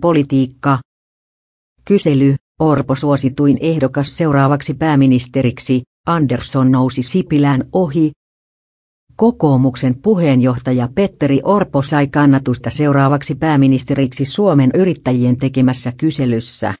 Politiikka. Kysely, Orpo suosituin ehdokas seuraavaksi pääministeriksi, Andersson nousi Sipilään ohi. Kokoomuksen puheenjohtaja Petteri Orpo sai kannatusta seuraavaksi pääministeriksi Suomen yrittäjien tekemässä kyselyssä.